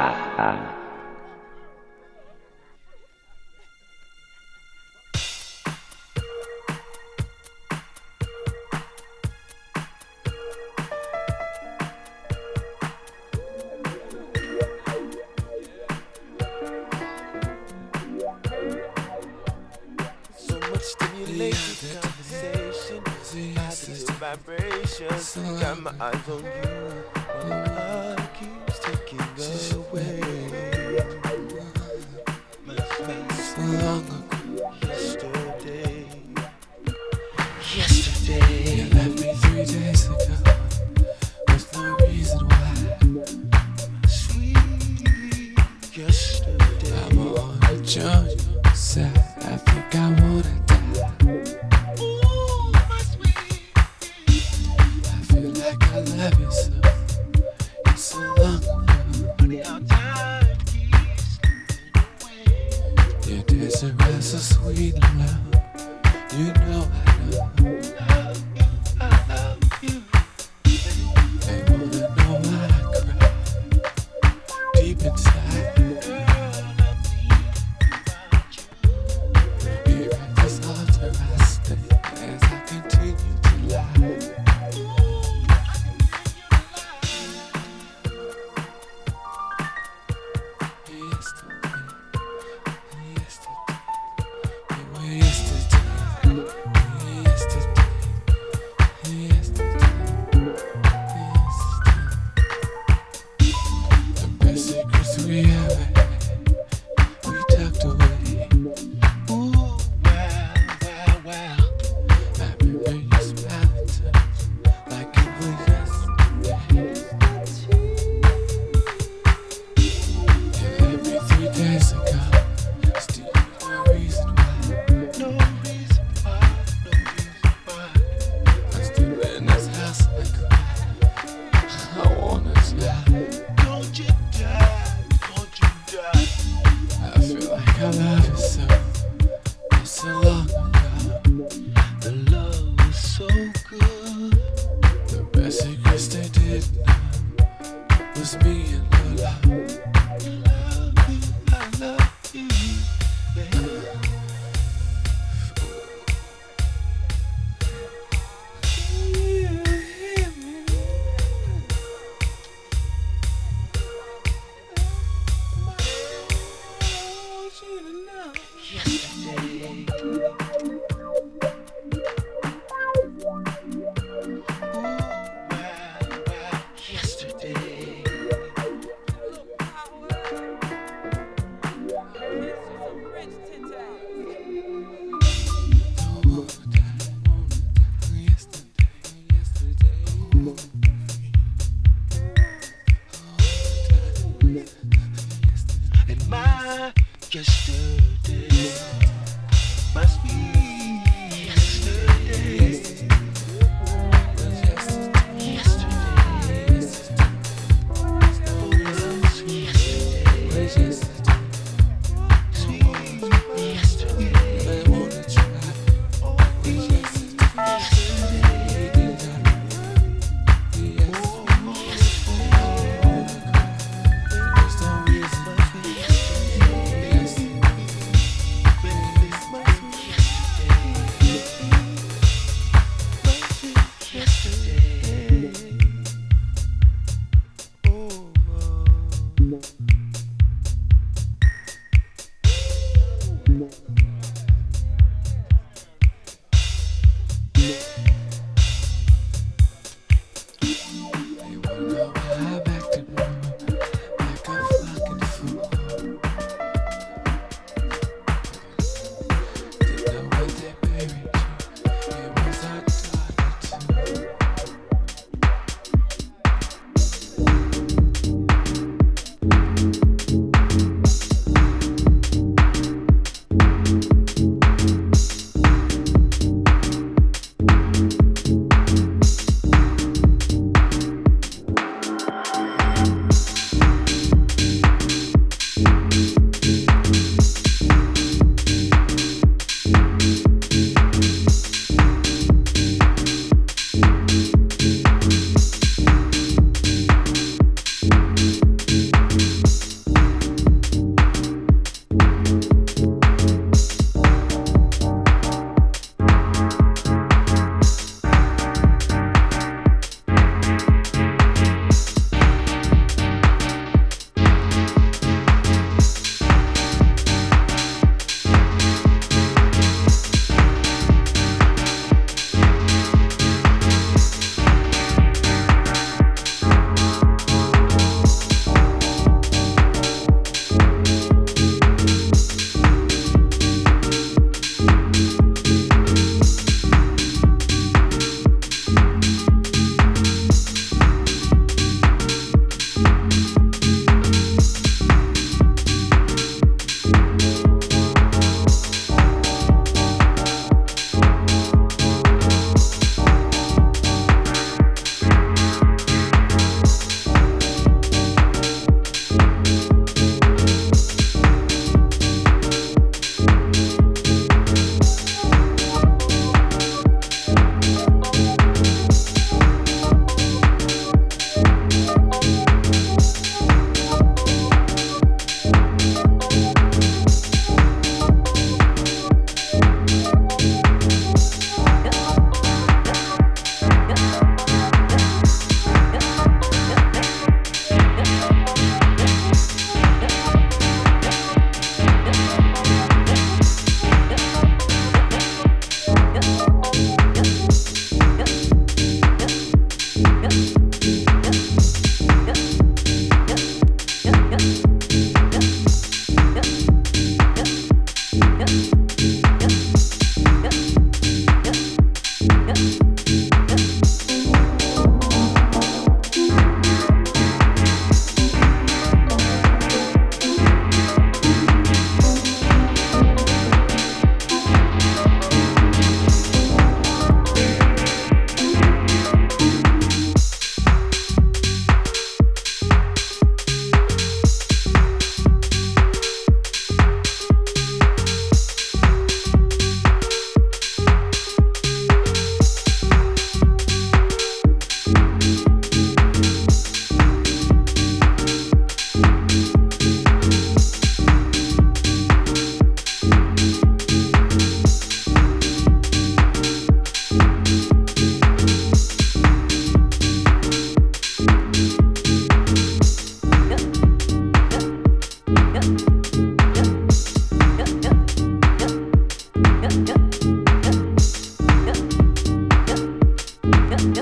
啊啊。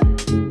Manga.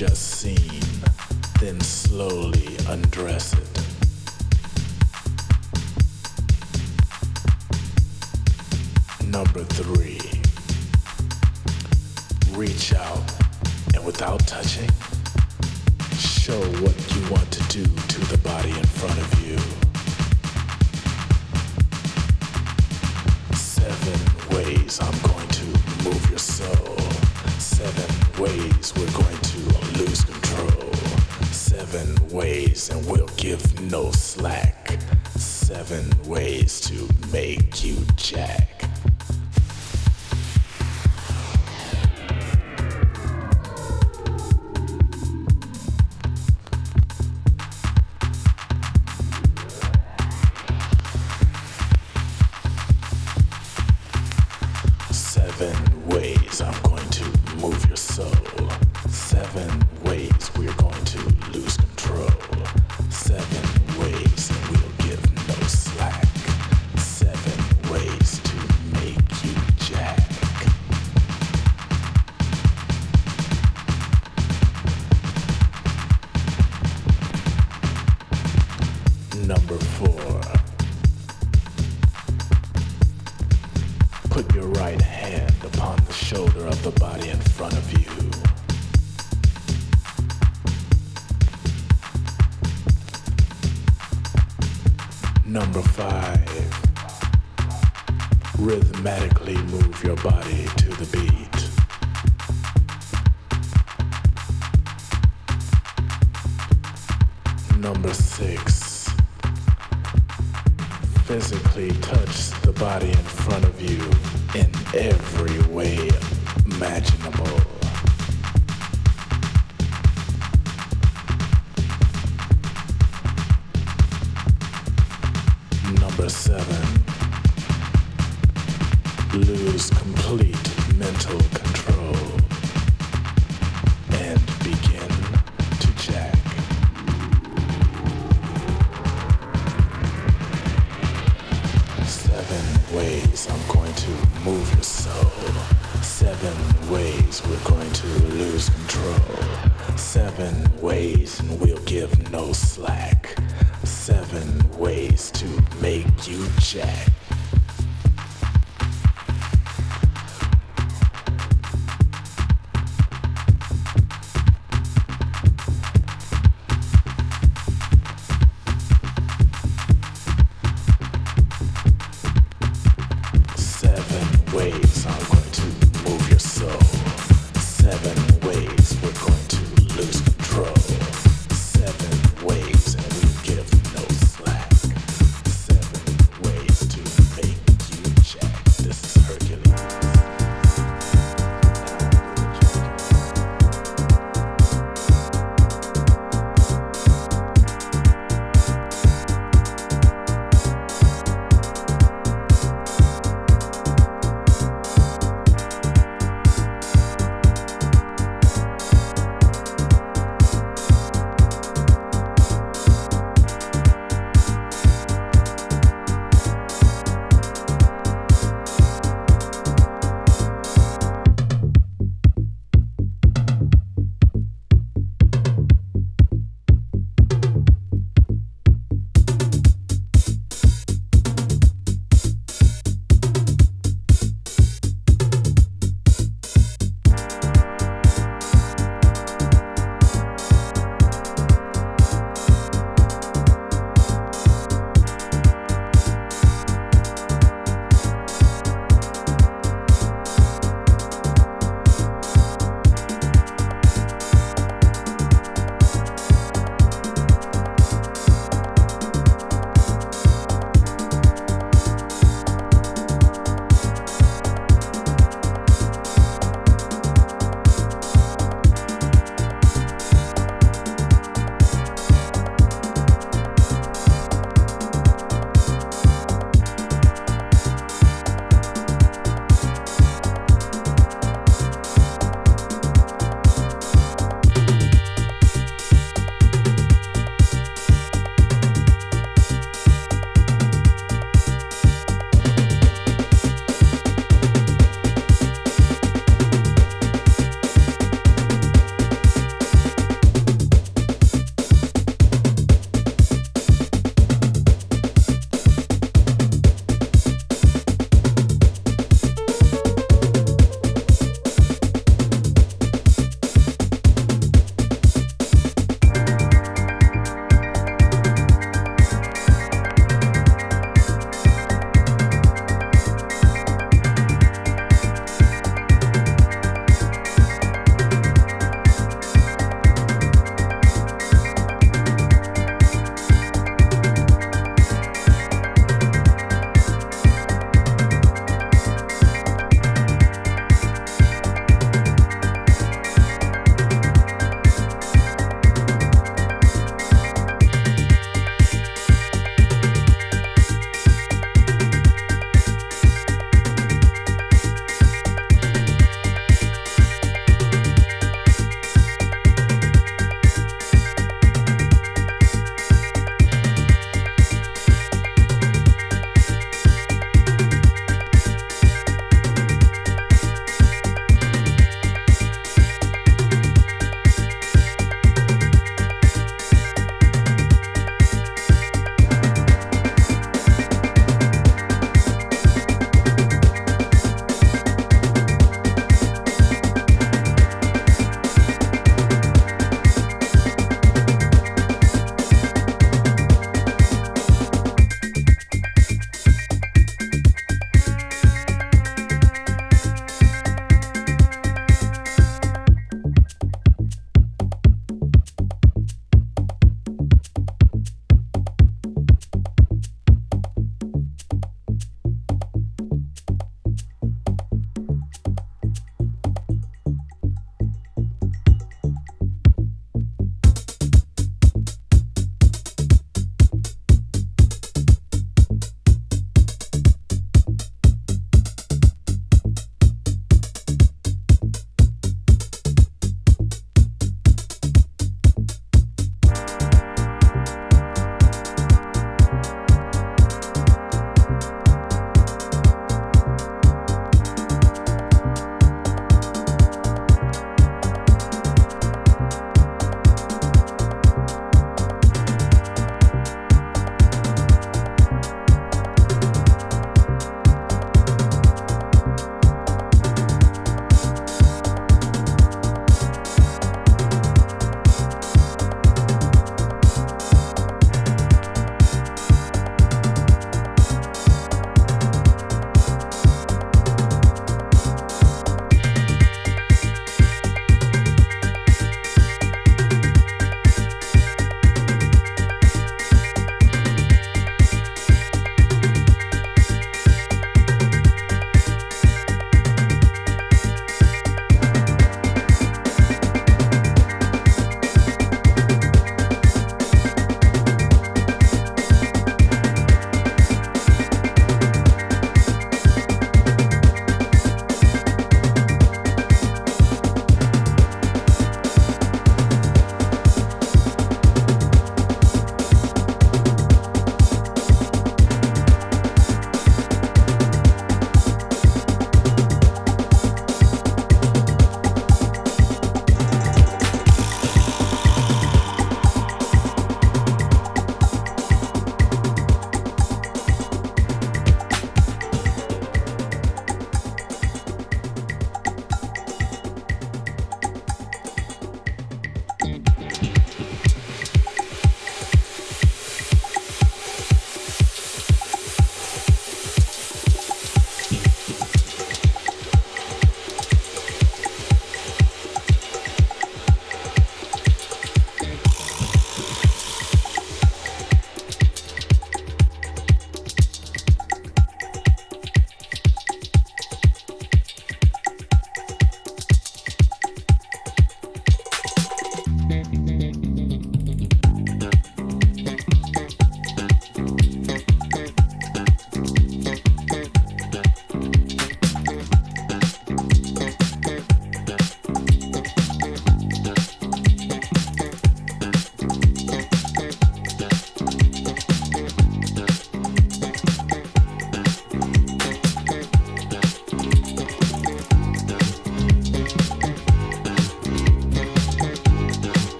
Just seen, then slowly undress it. Number three, reach out and without touching, show what you want to do to the body in front of you. Seven ways I'm going to move your soul. Seven ways we're going. Seven ways and we'll give no slack. Seven ways to make you jack. Ways I'm going to move your soul. Seven ways we're going to lose control. Seven ways and we'll give no slack. Seven ways to make you jack.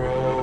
Wait,